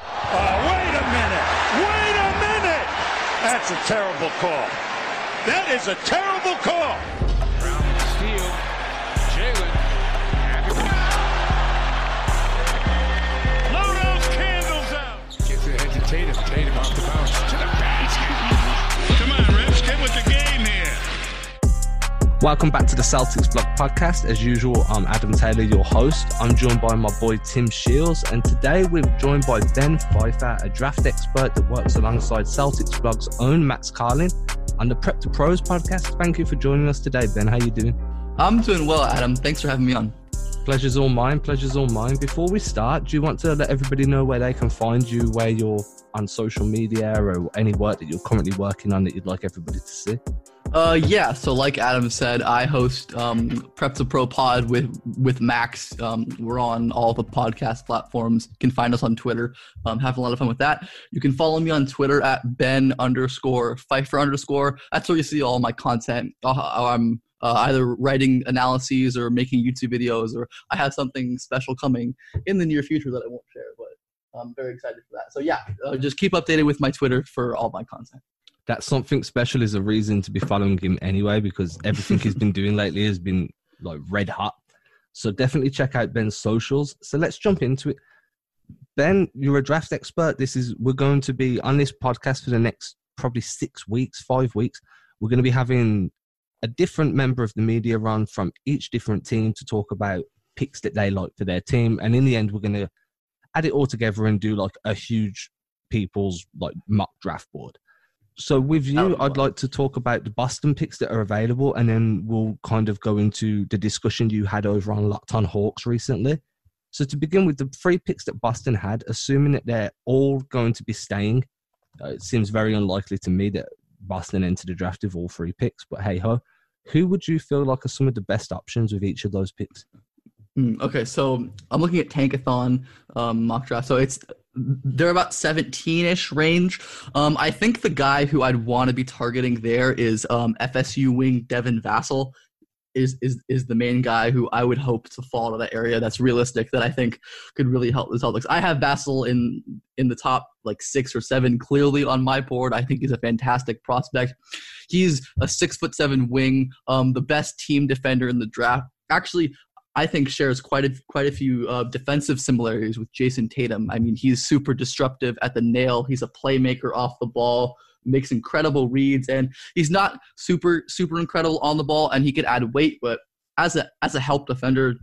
Oh, wait a minute! Wait a minute! That's a terrible call. That is a terrible call. Brown steal. Jaylen. Blow candles out. Gets it ahead to Tatum. Tatum off the bounce. To the basket. Come on, Rips, get with the game. Welcome back to the Celtics Blog Podcast. As usual, I'm Adam Taylor, your host. I'm joined by my boy Tim Shields, and today we're joined by Ben Pfeiffer, a draft expert that works alongside Celtics Blog's own Max Carlin on the Prep to Pros podcast. Thank you for joining us today, Ben. How are you doing? I'm doing well, Adam. Thanks for having me on. Pleasure's all mine. Pleasure's all mine. Before we start, do you want to let everybody know where they can find you, where you're on social media, or any work that you're currently working on that you'd like everybody to see? Uh, yeah. So, like Adam said, I host um, Prep to Pro Pod with with Max. Um, we're on all the podcast platforms. You can find us on Twitter. Um, having a lot of fun with that. You can follow me on Twitter at Ben underscore Pfeiffer underscore. That's where you see all my content. Uh, I'm uh, either writing analyses or making YouTube videos, or I have something special coming in the near future that I won't share. But I'm very excited for that. So yeah, uh, just keep updated with my Twitter for all my content. That something special is a reason to be following him anyway, because everything he's been doing lately has been like red hot. So definitely check out Ben's socials. So let's jump into it. Ben, you're a draft expert. This is we're going to be on this podcast for the next probably six weeks, five weeks. We're going to be having a different member of the media run from each different team to talk about picks that they like for their team. And in the end, we're going to add it all together and do like a huge people's like mock draft board. So with you, I'd like to talk about the Boston picks that are available, and then we'll kind of go into the discussion you had over on Locked On Hawks recently. So to begin with, the three picks that Boston had, assuming that they're all going to be staying, uh, it seems very unlikely to me that Boston enter the draft with all three picks. But hey ho, who would you feel like are some of the best options with each of those picks? Mm, okay, so I'm looking at Tankathon um, mock draft. So it's they're about 17ish range. Um, I think the guy who I'd want to be targeting there is um, FSU wing Devin Vassell. Is, is is the main guy who I would hope to fall to that area that's realistic that I think could really help the Celtics. I have Vassell in in the top like six or seven clearly on my board. I think he's a fantastic prospect. He's a six foot seven wing, um, the best team defender in the draft. Actually, I think shares quite a quite a few uh, defensive similarities with Jayson Tatum. I mean, he's super disruptive at the nail. He's a playmaker off the ball, makes incredible reads, and he's not super super incredible on the ball. And he could add weight, but as a as a help defender,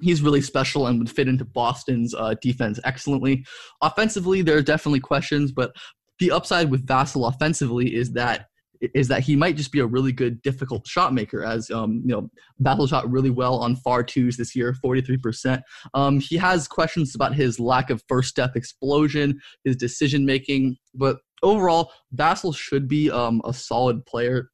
he's really special and would fit into Boston's uh, defense excellently. Offensively, there are definitely questions, but the upside with Vassell offensively is that is that he might just be a really good difficult shot maker as um, you know Vassell shot really well on far twos this year 43% um, he has questions about his lack of first step explosion his decision making but overall Vassell should be um, a solid player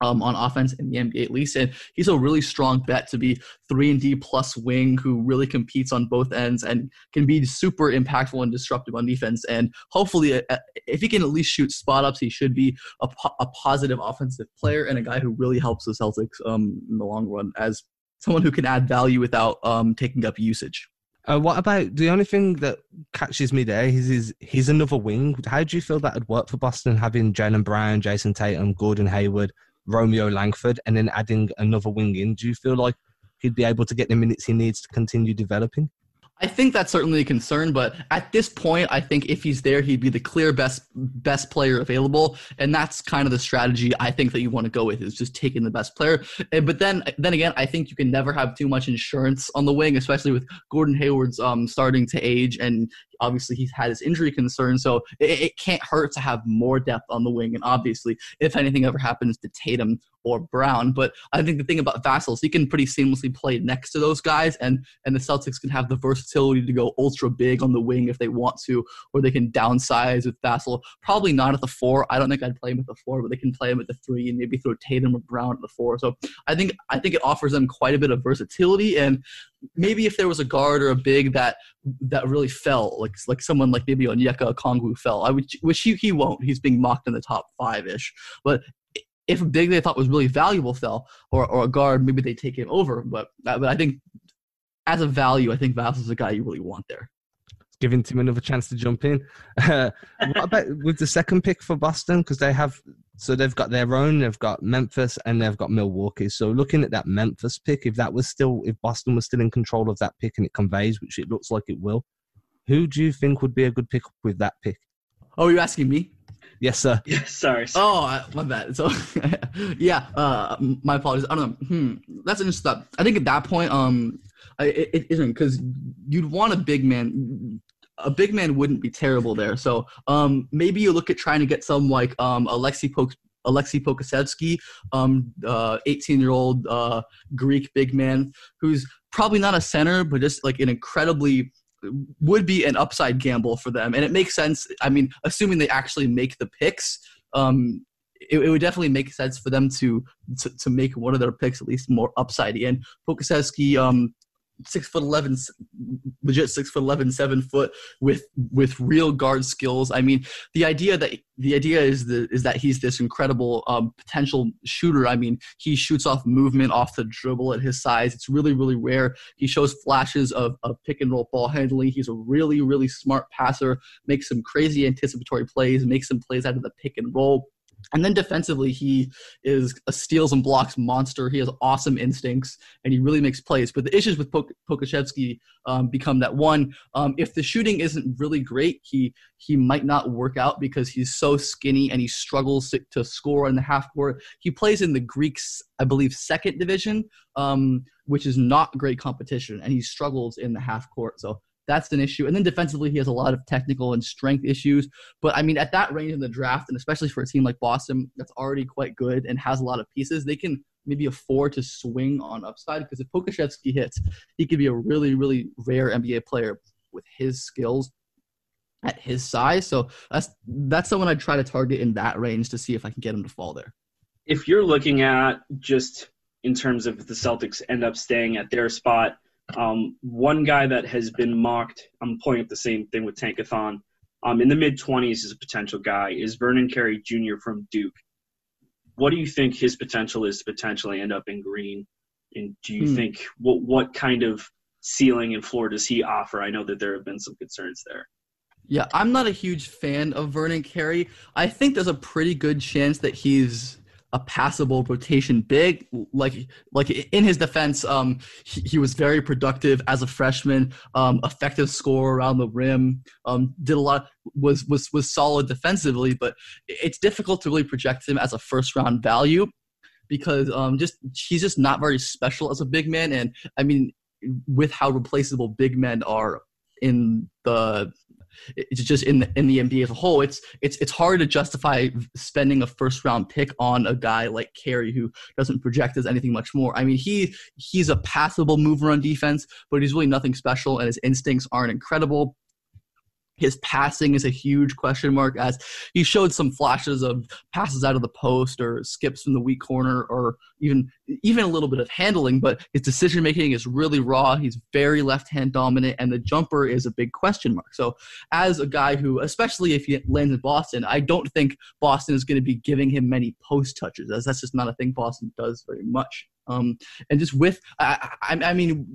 um, on offense in the NBA at least. And he's a really strong bet to be three and D plus wing who really competes on both ends and can be super impactful and disruptive on defense. And hopefully, uh, if he can at least shoot spot ups, he should be a, po- a positive offensive player and a guy who really helps the Celtics um, in the long run as someone who can add value without um, taking up usage. Uh, what about the only thing that catches me there is he's, he's another wing. How do you feel that would work for Boston having Jaylen Brown, Jayson Tatum, Gordon Hayward, Romeo Langford, and then adding another wing in? Do you feel like he'd be able to get the minutes he needs to continue developing? I think that's certainly a concern, but at this point, I think if he's there, he'd be the clear best best player available, and that's kind of the strategy I think that you want to go with is just taking the best player. But then, then again, I think you can never have too much insurance on the wing, especially with Gordon Hayward's um, starting to age, and obviously he's had his injury concern, so it, it can't hurt to have more depth on the wing. And obviously, if anything ever happens to Tatum or Brown. But I think the thing about Vassell he can pretty seamlessly play next to those guys, and and the Celtics can have the versatility to go ultra big on the wing if they want to, or they can downsize with Vassell. Probably not at the four. I don't think I'd play him at the four, but they can play him at the three and maybe throw Tatum or Brown at the four. So I think I think it offers them quite a bit of versatility and maybe if there was a guard or a big that that really fell, like like someone like maybe Onyeka Okongwu fell, I would which he, he won't. He's being mocked in the top five ish. But if a big they thought was really valuable fell, or, or a guard, maybe they take him over. But but I think as a value, I think Vassell's a guy you really want there. giving Tim another chance to jump in. Uh, what about with the second pick for Boston? Because they have, so they've got their own, they've got Memphis, and they've got Milwaukee. So looking at that Memphis pick, if that was still, if Boston was still in control of that pick and it conveys, which it looks like it will, who do you think would be a good pick with that pick? Oh, you're asking me? Yes, sir. Yeah, sorry. Oh, my bad. So, yeah, uh, my apologies. I don't know. Hmm, that's interesting. I think at that point, um, it, it isn't because you'd want a big man. A big man wouldn't be terrible there. So, um, maybe you look at trying to get some like um Aleksej Pok- Aleksej Pokusevski, um, uh, 18 year old uh, Greek big man who's probably not a center, but just like an incredibly would be an upside gamble for them. And it makes sense. I mean, assuming they actually make the picks, um, it, it, would definitely make sense for them to, to, to make one of their picks at least more upside. And Pokusevski, um, six foot eleven, legit six foot eleven, seven foot with with real guard skills. I mean, the idea that the idea is the is that he's this incredible um, potential shooter. I mean, he shoots off movement off the dribble at his size. It's really really rare. He shows flashes of, of pick and roll ball handling. He's a really really smart passer. Makes some crazy anticipatory plays. Makes some plays out of the pick and roll and then defensively, he is a steals and blocks monster. He has awesome instincts, and he really makes plays. But the issues with Pok- Pokusevski um, become that one, um, if the shooting isn't really great, he he might not work out because he's so skinny and he struggles to, to score in the half court. He plays in the Greeks, I believe, second division, um, which is not great competition, and he struggles in the half court. So that's an issue. And then defensively, he has a lot of technical and strength issues. But I mean, at that range in the draft, and especially for a team like Boston that's already quite good and has a lot of pieces, they can maybe afford to swing on upside because if Pokusevski hits, he could be a really, really rare NBA player with his skills at his size. So that's that's someone I'd try to target in that range to see if I can get him to fall there. If you're looking at just in terms of the Celtics end up staying at their spot um, one guy that has been mocked, I'm pulling up the same thing with Tankathon, um, in the mid 20s as a potential guy, is Vernon Carey Jr. from Duke. What do you think his potential is to potentially end up in green? And do you hmm. think what what kind of ceiling and floor does he offer? I know that there have been some concerns there. Yeah, I'm not a huge fan of Vernon Carey. I think there's a pretty good chance that he's a passable rotation big. Like like in his defense, um, he, he was very productive as a freshman. Um, effective score around the rim. Um, did a lot. Was was was solid defensively, but it's difficult to really project him as a first round value because um, just he's just not very special as a big man. And I mean, with how replaceable big men are in the it's just in the, in the NBA as a whole, it's it's it's hard to justify spending a first round pick on a guy like Carey who doesn't project as anything much more. I mean, he he's a passable mover on defense, but he's really nothing special, and his instincts aren't incredible. His passing is a huge question mark as he showed some flashes of passes out of the post or skips from the weak corner or even even a little bit of handling, but his decision making is really raw. He's very left hand dominant, and the jumper is a big question mark. So, as a guy who, especially if he lands in Boston, I don't think Boston is going to be giving him many post touches, as that's just not a thing Boston does very much. Um, and just with, I, I, I, mean,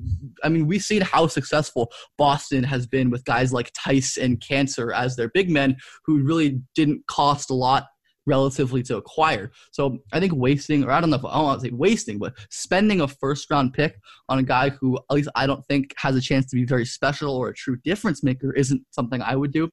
I mean, we've seen how successful Boston has been with guys like Theis and Kanter as their big men, who really didn't cost a lot relatively to acquire. So I think wasting, or I don't know if I don't want to say wasting, but spending a first round pick on a guy who at least I don't think has a chance to be very special or a true difference maker isn't something I would do.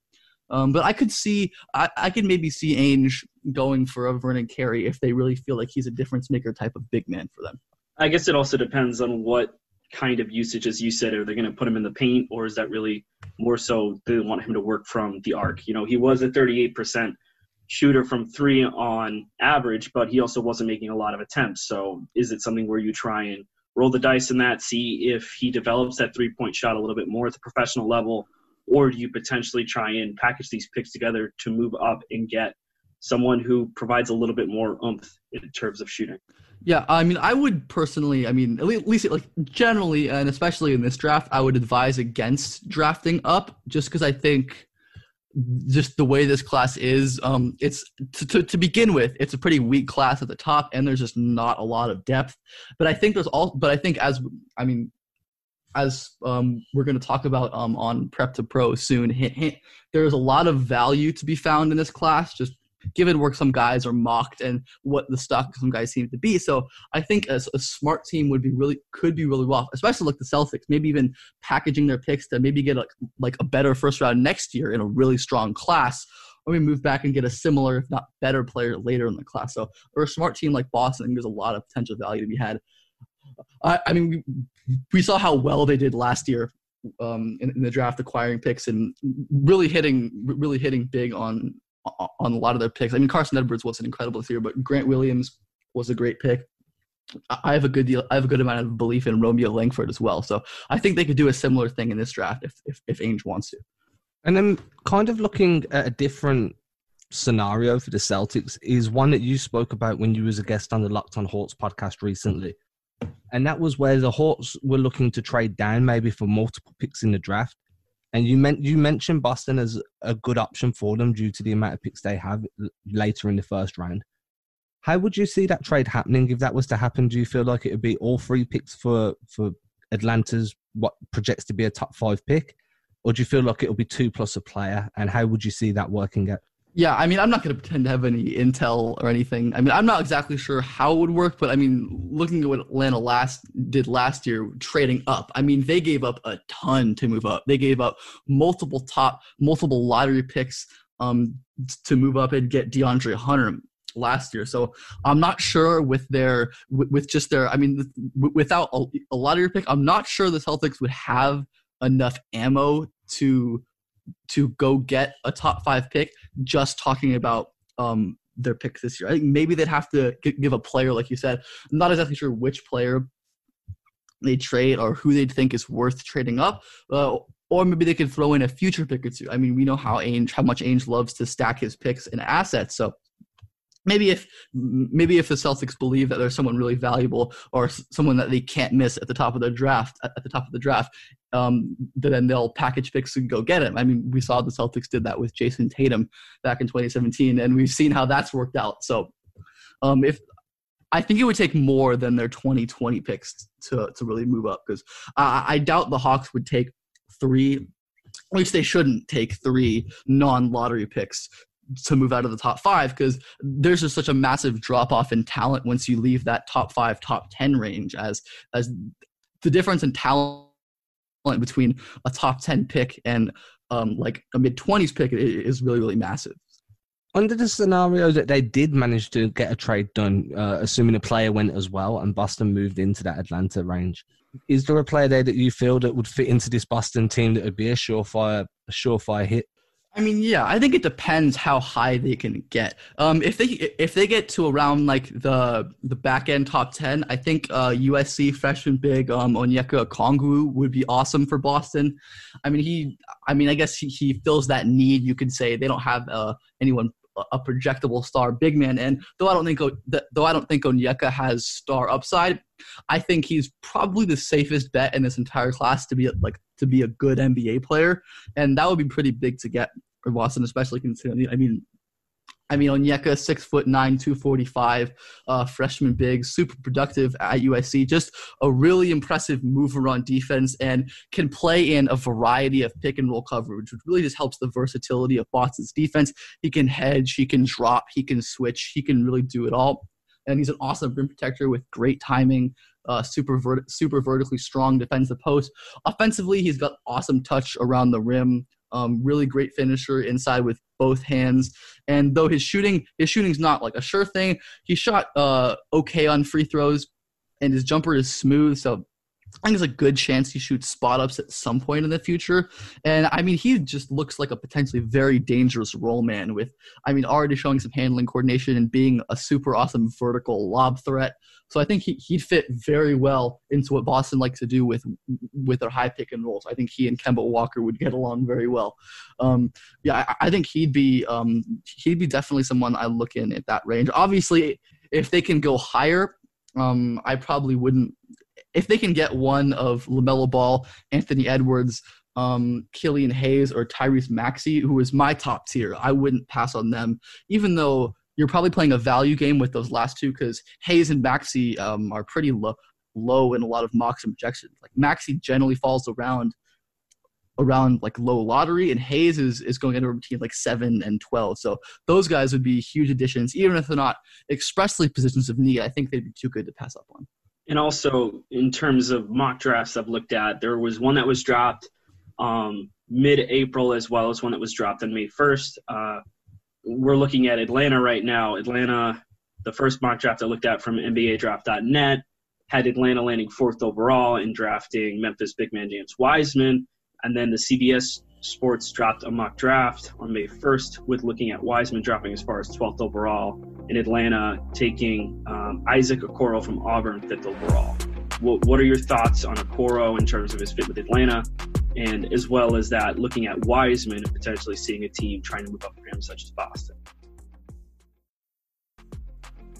Um, but I could see, I, I could maybe see Ainge going for a Vernon Carey if they really feel like he's a difference maker type of big man for them. I guess it also depends on what kind of usage, as you said, are they going to put him in the paint, or is that really more so they want him to work from the arc? You know, he was a 38% shooter from three on average, but he also wasn't making a lot of attempts. So is it something where you try and roll the dice in that, see if he develops that three point shot a little bit more at the professional level, or do you potentially try and package these picks together to move up and get someone who provides a little bit more oomph in terms of shooting? Yeah, I mean, I would personally, I mean, at least like generally, and especially in this draft, I would advise against drafting up just because I think just the way this class is, um, it's to, to, to, begin with, it's a pretty weak class at the top, and there's just not a lot of depth. But I think there's all, but I think as I mean, as um, we're going to talk about um, on Prep to Pro soon, there's a lot of value to be found in this class. Just given where some guys are mocked and what the stock some guys seem to be. So I think a, a smart team would be really could be really well, especially like the Celtics, maybe even packaging their picks to maybe get a, like a better first round next year in a really strong class. Or we move back and get a similar, if not better, player later in the class. So, for a smart team like Boston, there's a lot of potential value to be had. I, I mean, we, we saw how well they did last year um, in, in, the draft, acquiring picks and really hitting, really hitting big on on a lot of their picks. I mean, Carson Edwards was an incredible year, but Grant Williams was a great pick. I have a good deal. I have a good amount of belief in Romeo Langford as well. So I think they could do a similar thing in this draft if if, if Ainge wants to. And then, kind of looking at a different scenario for the Celtics is one that you spoke about when you was a guest on the Locked On Hawks podcast recently, and that was where the Hawks were looking to trade down maybe for multiple picks in the draft. And you meant you mentioned Boston as a good option for them due to the amount of picks they have later in the first round. How would you see that trade happening if that was to happen? Do you feel like it would be all three picks for for Atlanta's what projects to be a top five pick, or do you feel like it'll be two plus a player? And how would you see that working out? Yeah, I mean, I'm not going to pretend to have any intel or anything. I mean, I'm not exactly sure how it would work, but I mean, looking at what Atlanta last did last year, trading up. I mean, they gave up a ton to move up. They gave up multiple top, multiple lottery picks um, to move up and get DeAndre Hunter last year. So I'm not sure with their with just their. I mean, without a, a lottery pick, I'm not sure the Celtics would have enough ammo to to go get a top five pick just talking about um, their picks this year. I think maybe they'd have to give a player, like you said. I'm not exactly sure which player they trade or who they'd think is worth trading up. Uh, or maybe they could throw in a future pick or two. I mean, we know how Ainge, how much Ainge loves to stack his picks and assets. So maybe if maybe if the Celtics believe that there's someone really valuable or someone that they can't miss at the top of their draft at the top of the draft, um, then they'll package picks and go get him. I mean, we saw the Celtics did that with Jayson Tatum back in 2017, and we've seen how that's worked out. So, um, if I think it would take more than their 2020 picks to to really move up because I, I doubt the Hawks would take three at least they shouldn't take three non-lottery picks to move out of the top five because there's just such a massive drop off in talent once you leave that top five, top ten range. As as the difference in talent between a top ten pick and um, like a mid twenties pick is really really massive. Under the scenario that they did manage to get a trade done, uh, assuming a player went as well, and Boston moved into that Atlanta range, is there a player there that you feel that would fit into this Boston team that would be a surefire, a surefire hit? I mean, yeah, I think it depends how high they can get. Um, if they if they get to around like the the back end top ten, I think uh, USC freshman big um, Onyeka Okongwu would be awesome for Boston. I mean, he, I mean, I guess he, he fills that need. You could say they don't have uh, anyone a projectable star big man. And though I don't think though I don't think Onyeka has star upside, I think he's probably the safest bet in this entire class to be like to be a good NBA player, and that would be pretty big to get for Boston, especially considering. I mean, I mean, Onyeka, six foot nine, 245, uh, freshman big, super productive at USC. Just a really impressive mover on defense and can play in a variety of pick and roll coverage, which really just helps the versatility of Boston's defense. He can hedge, he can drop, he can switch, he can really do it all. And he's an awesome rim protector with great timing, uh, super vert- super vertically strong defensive post. Offensively, he's got awesome touch around the rim. Um, really great finisher inside with both hands. And though his shooting, his shooting's not like a sure thing. He shot uh, okay on free throws, and his jumper is smooth. So I think there's a good chance he shoots spot ups at some point in the future. And I mean, he just looks like a potentially very dangerous roll man with, I mean, already showing some handling coordination and being a super awesome vertical lob threat. So I think he, he'd fit very well into what Boston likes to do with with their high pick and rolls. I think he and Kemba Walker would get along very well. Um, yeah, I, I, think he'd be um, he'd be definitely someone I look in at that range. Obviously, if they can go higher, um, I probably wouldn't if they can get one of LaMelo Ball, Anthony Edwards, um, Killian Hayes, or Tyrese Maxey, who is my top tier, I wouldn't pass on them, even though you're probably playing a value game with those last two because Hayes and Maxey um, are pretty low. low in a lot of mocks and projections. Like Maxey generally falls around around like low lottery, and Hayes is is going into between like seven and twelve. So those guys would be huge additions, even if they're not expressly positions of need. I think they'd be too good to pass up on. And also, in terms of mock drafts I've looked at, there was one that was dropped um, mid-April as well as one that was dropped on May 1st. Uh, we're looking at Atlanta right now. Atlanta, the first mock draft I looked at from NBADraft.net had Atlanta landing fourth overall in drafting Memphis big man James Wiseman. And then the CBS Sports dropped a mock draft on May 1st with looking at Wiseman dropping as far as 12th overall, in Atlanta taking um, Isaac Okoro from Auburn fifth overall. What, what are your thoughts on Okoro in terms of his fit with Atlanta, and as well as that, looking at Wiseman and potentially seeing a team trying to move up for him, such as Boston?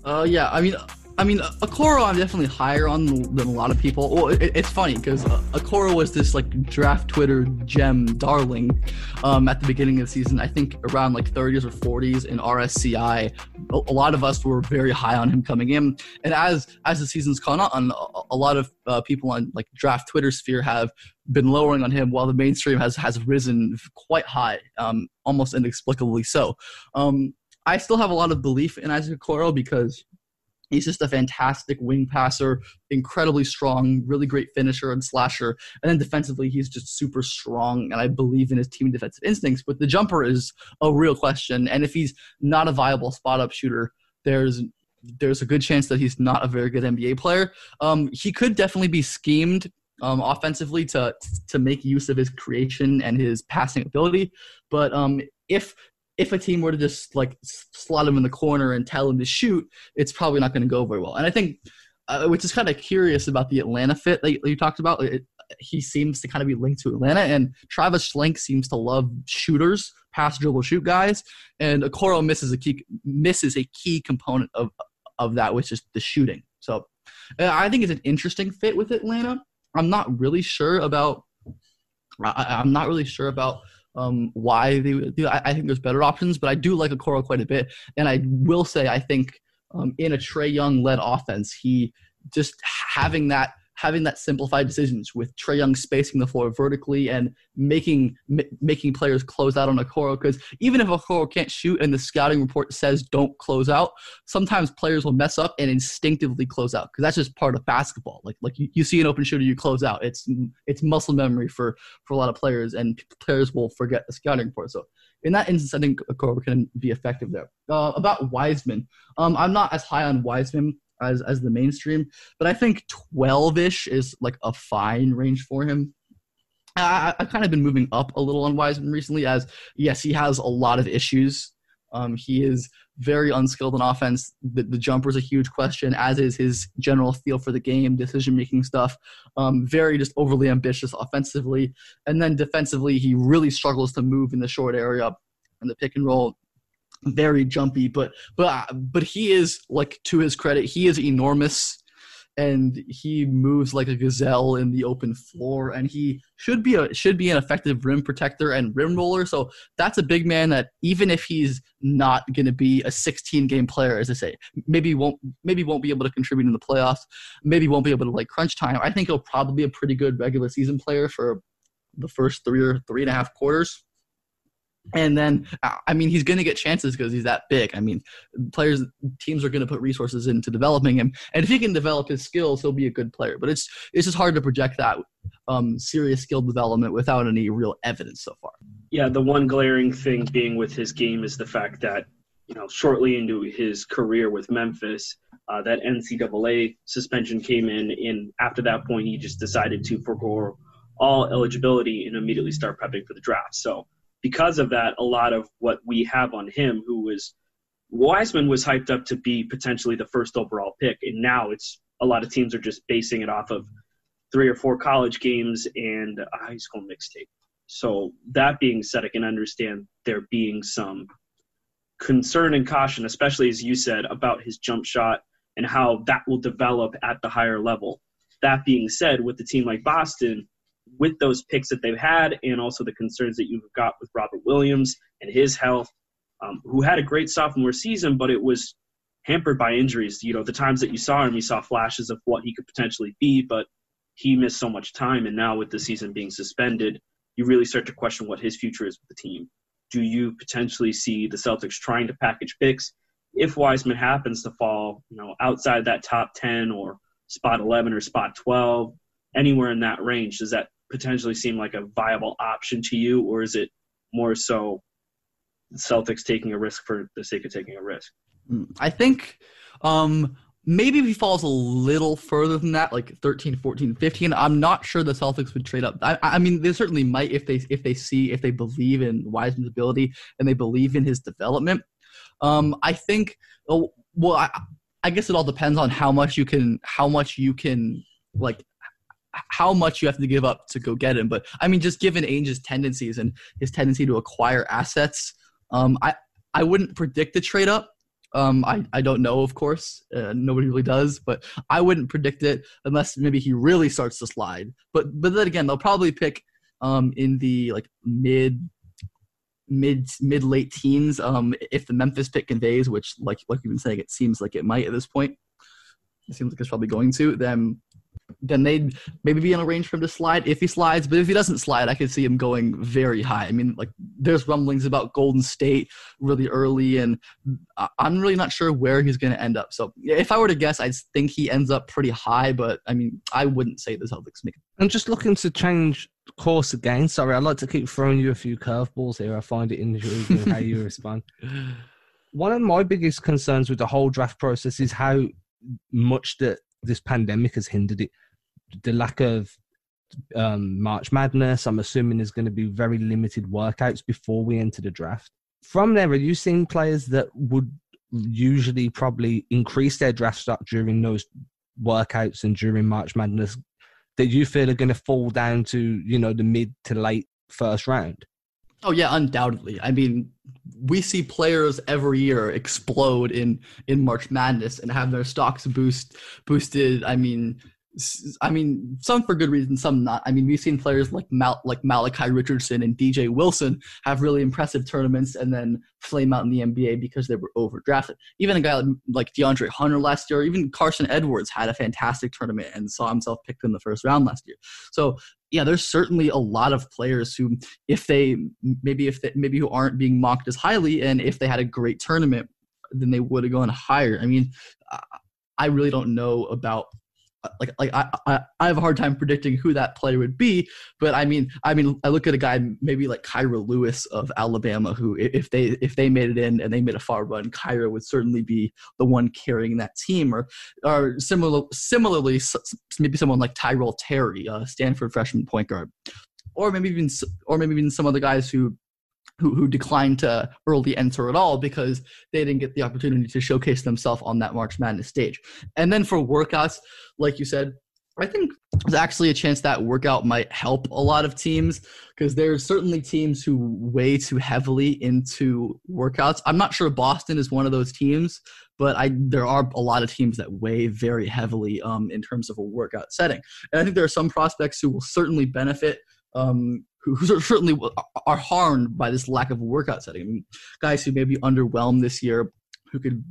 Uh, yeah, I mean, I mean, Okoro I'm definitely higher on than a lot of people. Well, it, it's funny because Okoro was this like draft Twitter gem darling um, at the beginning of the season. I think around like 30s or 40s in RSCI. A, lot of us were very high on him coming in, and as as the season's gone on, a, a lot of uh, people on like draft Twitter sphere have been lowering on him, while the mainstream has has risen quite high, um, almost inexplicably so. Um, I still have a lot of belief in Isaac Okoro because He's just a fantastic wing passer, incredibly strong, really great finisher and slasher. And then defensively, he's just super strong. And I believe in his team defensive instincts. But the jumper is a real question. And if he's not a viable spot up shooter, there's there's a good chance that he's not a very good NBA player. Um, he could definitely be schemed um, offensively to to make use of his creation and his passing ability. But um, if if a team were to just like slot him in the corner and tell him to shoot, it's probably not going to go very well. And I think, uh, which is kind of curious about the Atlanta fit that you, talked about. It, he seems to kind of be linked to Atlanta, and Travis Schlenk seems to love shooters, pass, dribble, shoot guys, and Okoro misses a key misses a key component of of that, which is the shooting. So uh, I think it's an interesting fit with Atlanta. I'm not really sure about. I, I'm not really sure about um, why they do. I, I, think there's better options, but I do like Okoro quite a bit. And I will say, I think um, in a Trae Young led offense, he just having that having that simplified decisions with Trae Young spacing the floor vertically and making m- making players close out on Okoro. Because even if Okoro can't shoot and the scouting report says don't close out, sometimes players will mess up and instinctively close out because that's just part of basketball. Like like you, you see an open shooter, you close out. It's it's muscle memory for for a lot of players, and players will forget the scouting report. So in that instance, I think Okoro can be effective there. Uh, about Wiseman, um, I'm not as high on Wiseman as as the mainstream. But I think 12ish is like a fine range for him. I, have kind of been moving up a little on Wiseman recently, as yes, he has a lot of issues. Um, he is very unskilled in offense. The, the jumper is a huge question, as is his general feel for the game, decision making stuff. Um, very just overly ambitious offensively. And then defensively, he really struggles to move in the short area and the pick and roll very jumpy, but but but he is like to his credit, he is enormous. And he moves like a gazelle in the open floor. And he should be a should be an effective rim protector and rim roller. So that's a big man that even if he's not going to be a 16 game player as i say maybe won't maybe won't be able to contribute in the playoffs. Maybe won't be able to like crunch time. I think he'll probably be a pretty good regular season player for the first three or three and a half quarters and then, I mean, he's going to get chances because he's that big. I mean, players, teams are going to put resources into developing him, and if he can develop his skills, he'll be a good player. But it's it's just hard to project that um, serious skill development without any real evidence so far. Yeah, the one glaring thing being with his game is the fact that you know shortly into his career with Memphis, uh, that NCAA suspension came in, and after that point, he just decided to forego all eligibility and immediately start prepping for the draft. So because of that, a lot of what we have on him, who was Wiseman was hyped up to be potentially the first overall pick, and now it's a lot of teams are just basing it off of three or four college games and a high school mixtape. So that being said, I can understand there being some concern and caution, especially as you said about his jump shot and how that will develop at the higher level. That being said, with a team like Boston, with those picks that they've had and also the concerns that you've got with Robert Williams and his health, um, who had a great sophomore season, but it was hampered by injuries. You know, the times that you saw him, you saw flashes of what he could potentially be, but he missed so much time. And now with the season being suspended, you really start to question what his future is with the team. Do you potentially see the Celtics trying to package picks if Wiseman happens to fall, you know, outside that top 10 or spot 11 or spot 12, anywhere in that range? Does that potentially seem like a viable option to you, or is it more so Celtics taking a risk for the sake of taking a risk? Mm, I think um, maybe if he falls a little further than that, like 13, 14, 15, I'm not sure the Celtics would trade up. I, I mean, they certainly might if they if they see if they believe in Wiseman's ability and they believe in his development. Um, I think. Oh, well, I, I guess it all depends on how much you can how much you can like how much you have to give up to go get him. But I mean, just given Ainge's tendencies and his tendency to acquire assets, um, I I wouldn't predict a trade up. Um, I, I don't know, of course. Uh, nobody really does, but I wouldn't predict it unless maybe he really starts to slide. But but then again, they'll probably pick um, in the like mid mid mid late teens um, if the Memphis pick conveys, which like like you've been saying, it seems like it might at this point. It seems like it's probably going to. Then then they'd maybe be in a range for him to slide if he slides. But if he doesn't slide, I could see him going very high. I mean, like there's rumblings about Golden State really early, and I'm really not sure where he's going to end up. So if I were to guess, I'd think he ends up pretty high. But I mean, I wouldn't say the Celtics make. I'm just looking to change course again. Sorry, I'd like to keep throwing you a few curveballs here. I find it intriguing how you respond. One of my biggest concerns with the whole draft process is how much that this pandemic has hindered it. The lack of um, March Madness, I'm assuming, is going to be very limited workouts before we enter the draft. From there, are you seeing players that would usually probably increase their draft stock during those workouts and during March Madness that you feel are going to fall down to, you know, the mid to late first round? Oh yeah, undoubtedly. I mean, we see players every year explode in in March Madness and have their stocks boost boosted. I mean, I mean, some for good reason, some not. I mean, we've seen players like Mal- like Malachi Richardson and DJ Wilson have really impressive tournaments and then flame out in the NBA because they were overdrafted. Even a guy like DeAndre Hunter last year, even Carson Edwards had a fantastic tournament and saw himself picked in the first round last year. So yeah, there's certainly a lot of players who, if they maybe if they, maybe who aren't being mocked as highly, and if they had a great tournament, then they would have gone higher. I mean, I really don't know about like like I, I I have a hard time predicting who that player would be, but I mean I mean I look at a guy maybe like Kira Lewis of Alabama who if they if they made it in and they made a far run, Kira would certainly be the one carrying that team, or or similar similarly maybe someone like Tyrell Terry, Stanford freshman point guard, or maybe even or maybe even some other guys who who, who declined to early enter at all because they didn't get the opportunity to showcase themselves on that March Madness stage. And then for workouts, like you said, I think there's actually a chance that workout might help a lot of teams because there's certainly teams who weigh too heavily into workouts. I'm not sure Boston is one of those teams, but I there are a lot of teams that weigh very heavily um, in terms of a workout setting. And I think there are some prospects who will certainly benefit um, who certainly are harmed by this lack of a workout setting. I mean, guys who may be underwhelmed this year, who could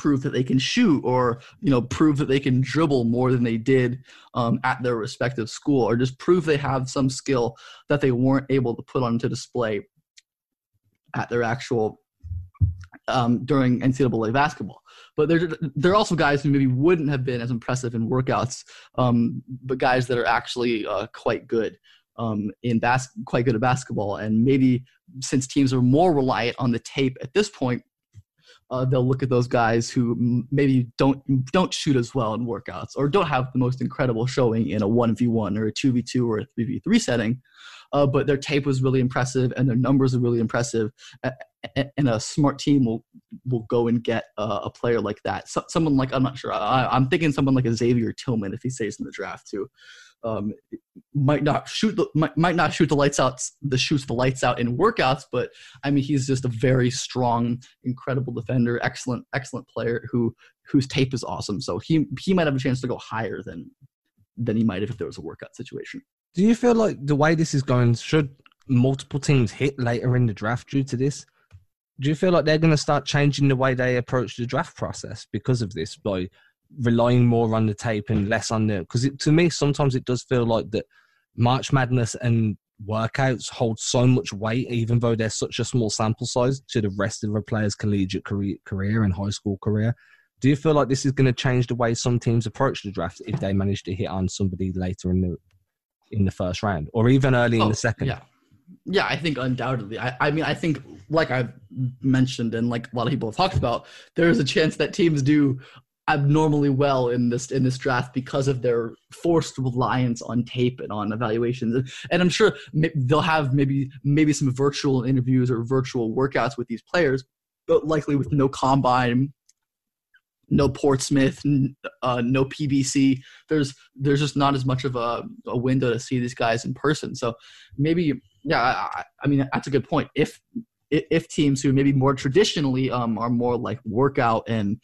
prove that they can shoot or you know prove that they can dribble more than they did um, at their respective school or just prove they have some skill that they weren't able to put onto display at their actual um, during NCAA basketball. But there, there are also guys who maybe wouldn't have been as impressive in workouts, um, but guys that are actually uh, quite good um, in bas- quite good at basketball. And maybe since teams are more reliant on the tape at this point, uh, they'll look at those guys who maybe don't don't shoot as well in workouts or don't have the most incredible showing in a one v one or a two v two or a three v three setting, uh, but their tape was really impressive and their numbers are really impressive. And a smart team will will go and get uh, a player like that. So, someone like I'm not sure. I, I'm thinking someone like a Xavier Tillman if he stays in the draft too um, might not shoot the might, might not shoot the lights out the shoots the lights out in workouts but i mean he's just a very strong incredible defender excellent excellent player who whose tape is awesome so he he might have a chance to go higher than than he might have if there was a workout situation do you feel like the way this is going should multiple teams hit later in the draft due to this do you feel like they're going to start changing the way they approach the draft process because of this by relying more on the tape and less on the because to me sometimes it does feel like that march madness and workouts hold so much weight even though they're such a small sample size to the rest of a player's collegiate career, career and high school career do you feel like this is going to change the way some teams approach the draft if they manage to hit on somebody later in the in the first round or even early Oh, in the second Yeah. Yeah, I think undoubtedly. I, I mean, I think, like I've mentioned and like a lot of people have talked about, there is a chance that teams do abnormally well in this in this draft because of their forced reliance on tape and on evaluations. And I'm sure they'll have maybe maybe some virtual interviews or virtual workouts with these players, but likely with no combine, no Portsmouth, uh, no PBC. There's there's just not as much of a, a window to see these guys in person. So maybe yeah, I, I mean that's a good point. If if teams who maybe more traditionally um, are more like workout and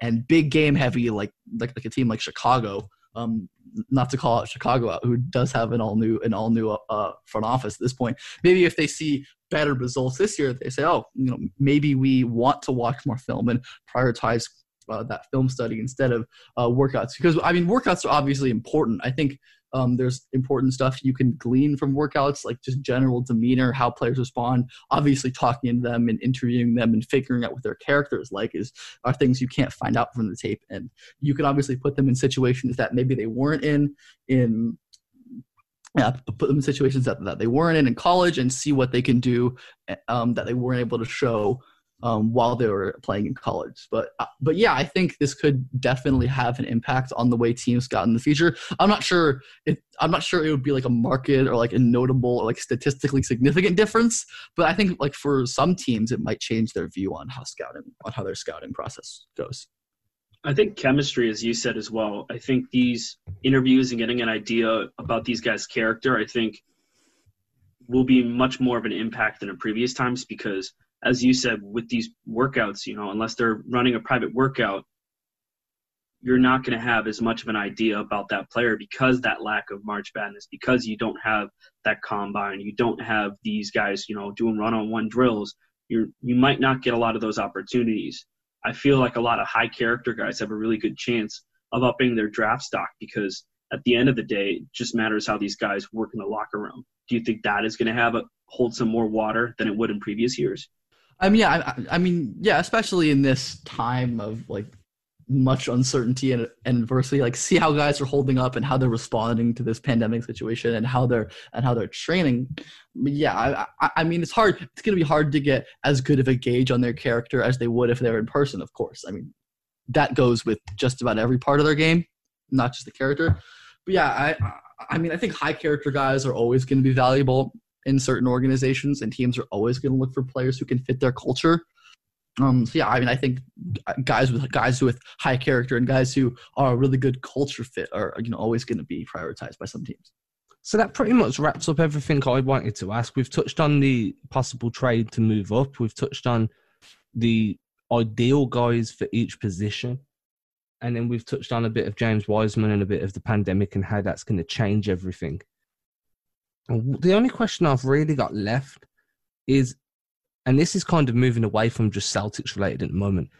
and big game heavy, like like like a team like Chicago, um, not to call out Chicago out, who does have an all new an all new uh, front office at this point. Maybe if they see better results this year, they say, oh, you know, maybe we want to watch more film and prioritize uh, that film study instead of uh, workouts because I mean workouts are obviously important. I think um, there's important stuff you can glean from workouts, like just general demeanor, how players respond. Obviously, talking to them and interviewing them and figuring out what their character is like is are things you can't find out from the tape. And you can obviously put them in situations that maybe they weren't in in yeah, put them in situations that, that they weren't in in college and see what they can do um, that they weren't able to show um, while they were playing in college. But uh, but yeah, I think this could definitely have an impact on the way teams scout in the future. I'm not sure if I'm not sure it would be like a market or like a notable or like statistically significant difference. But I think like for some teams, it might change their view on how scouting on how their scouting process goes. I think chemistry, as you said as well. I think these interviews and getting an idea about these guys' character, I think, will be much more of an impact than in previous times because, as you said, with these workouts, you know, unless they're running a private workout, you're not going to have as much of an idea about that player because that lack of March Madness, because you don't have that combine, you don't have these guys, you know, doing run-on-one drills. You you might not get a lot of those opportunities. I feel like a lot of high character guys have a really good chance of upping their draft stock because at the end of the day, it just matters how these guys work in the locker room. Do you think that is going to have a hold some more water than it would in previous years? I mean, yeah, I, I mean, yeah, especially in this time of like much uncertainty and, and adversity, like see how guys are holding up and how they're responding to this pandemic situation and how they're and how they're training. Yeah, I, I, I mean, it's hard. It's gonna be hard to get as good of a gauge on their character as they would if they were in person. Of course, I mean, that goes with just about every part of their game, not just the character. But yeah, I, I mean, I think high character guys are always going to be valuable in certain organizations, and teams are always going to look for players who can fit their culture. Um, so yeah, I mean, I think guys with guys with high character and guys who are a really good culture fit are you know always going to be prioritized by some teams. So that pretty much wraps up everything I wanted to ask. We've touched on the possible trade to move up. We've touched on the ideal guys for each position. And then we've touched on a bit of James Wiseman and a bit of the pandemic and how that's going to change everything. The only question I've really got left is, and this is kind of moving away from just Celtics related at the moment,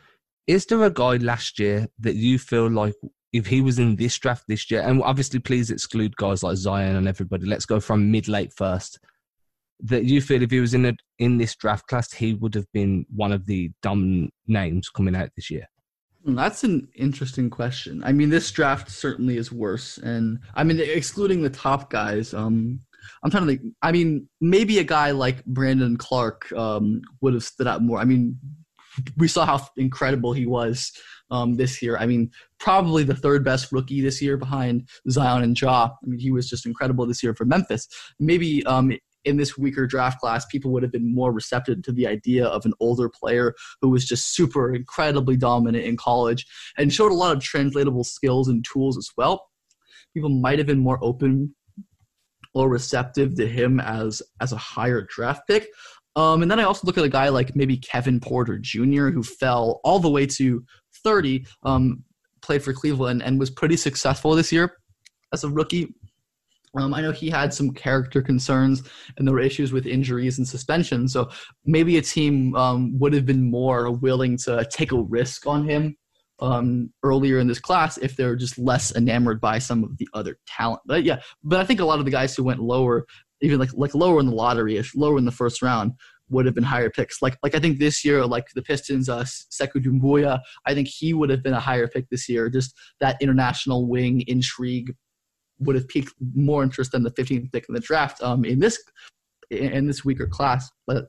is there a guy last year that you feel like if he was in this draft this year, and obviously please exclude guys like Zion and everybody, let's go from mid late first, that you feel if he was in a, in this draft class, he would have been one of the dumb names coming out this year? Hmm, That's an interesting question. I mean, this draft certainly is worse, and I mean, excluding the top guys, um, I'm trying to think. I mean, maybe a guy like Brandon Clarke um, would have stood out more. I mean, we saw how incredible he was um, this year. I mean, probably the third best rookie this year behind Zion and Ja. I mean, he was just incredible this year for Memphis. Maybe um, in this weaker draft class, people would have been more receptive to the idea of an older player who was just super incredibly dominant in college and showed a lot of translatable skills and tools as well. People might have been more open or receptive to him as as a higher draft pick. Um, and then I also look at a guy like maybe Kevin Porter Jr., who fell all the way to 30, um, played for Cleveland, and was pretty successful this year as a rookie. Um, I know he had some character concerns and there were issues with injuries and suspension. So maybe a team um, would have been more willing to take a risk on him um, earlier in this class if they're just less enamored by some of the other talent. But yeah, but I think a lot of the guys who went lower, even like like lower in the lottery, if lower in the first round, would have been higher picks. Like like I think this year, like the Pistons, uh, Sekou Doumbouya, I think he would have been a higher pick this year. Just that international wing intrigue would have piqued more interest than the 15th pick in the draft um, in this in this weaker class. But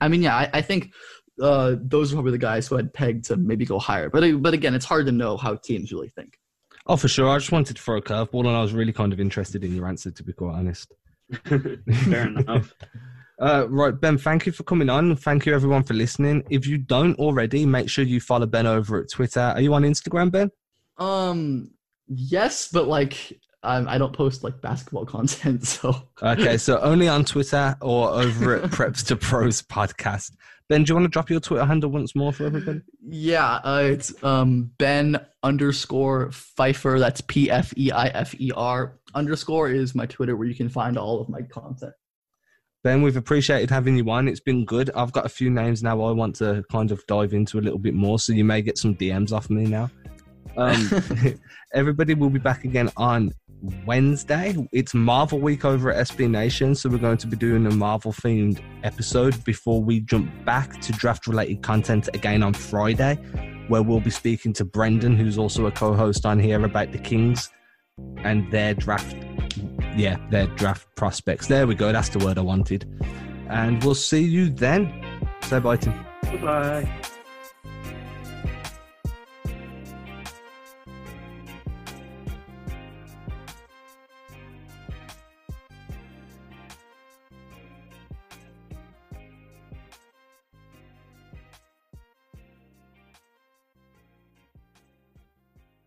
I mean, yeah, I, I think uh, those are probably the guys who I'd peg to maybe go higher. But but again, it's hard to know how teams really think. Oh, for sure. I just wanted to throw a curveball, and I was really kind of interested in your answer, to be quite honest. Fair enough. Uh, right, Ben, thank you for coming on. Thank you, everyone, for listening. If you don't already, make sure you follow Ben over at Twitter. Are you on Instagram, Ben? Um, yes, but like I, I don't post like basketball content, so okay. So only on Twitter or over at Preps to Pros podcast. Ben, do you want to drop your Twitter handle once more for everybody? Yeah, uh, it's um, Ben underscore Pfeifer. That's P F E I F E R underscore is my Twitter where you can find all of my content. Ben, we've appreciated having you on. It's been good. I've got a few names now I want to kind of dive into a little bit more, so you may get some DMs off me now. Um, everybody will be back again on Wednesday. It's Marvel week over at SB Nation, so we're going to be doing a Marvel themed episode before we jump back to draft related content again on Friday, where we'll be speaking to Brendan, who's also a co host on here, about the Kings and their draft. Yeah, their draft prospects. There we go. That's the word I wanted. And we'll see you then. Say bye, Tim. Goodbye.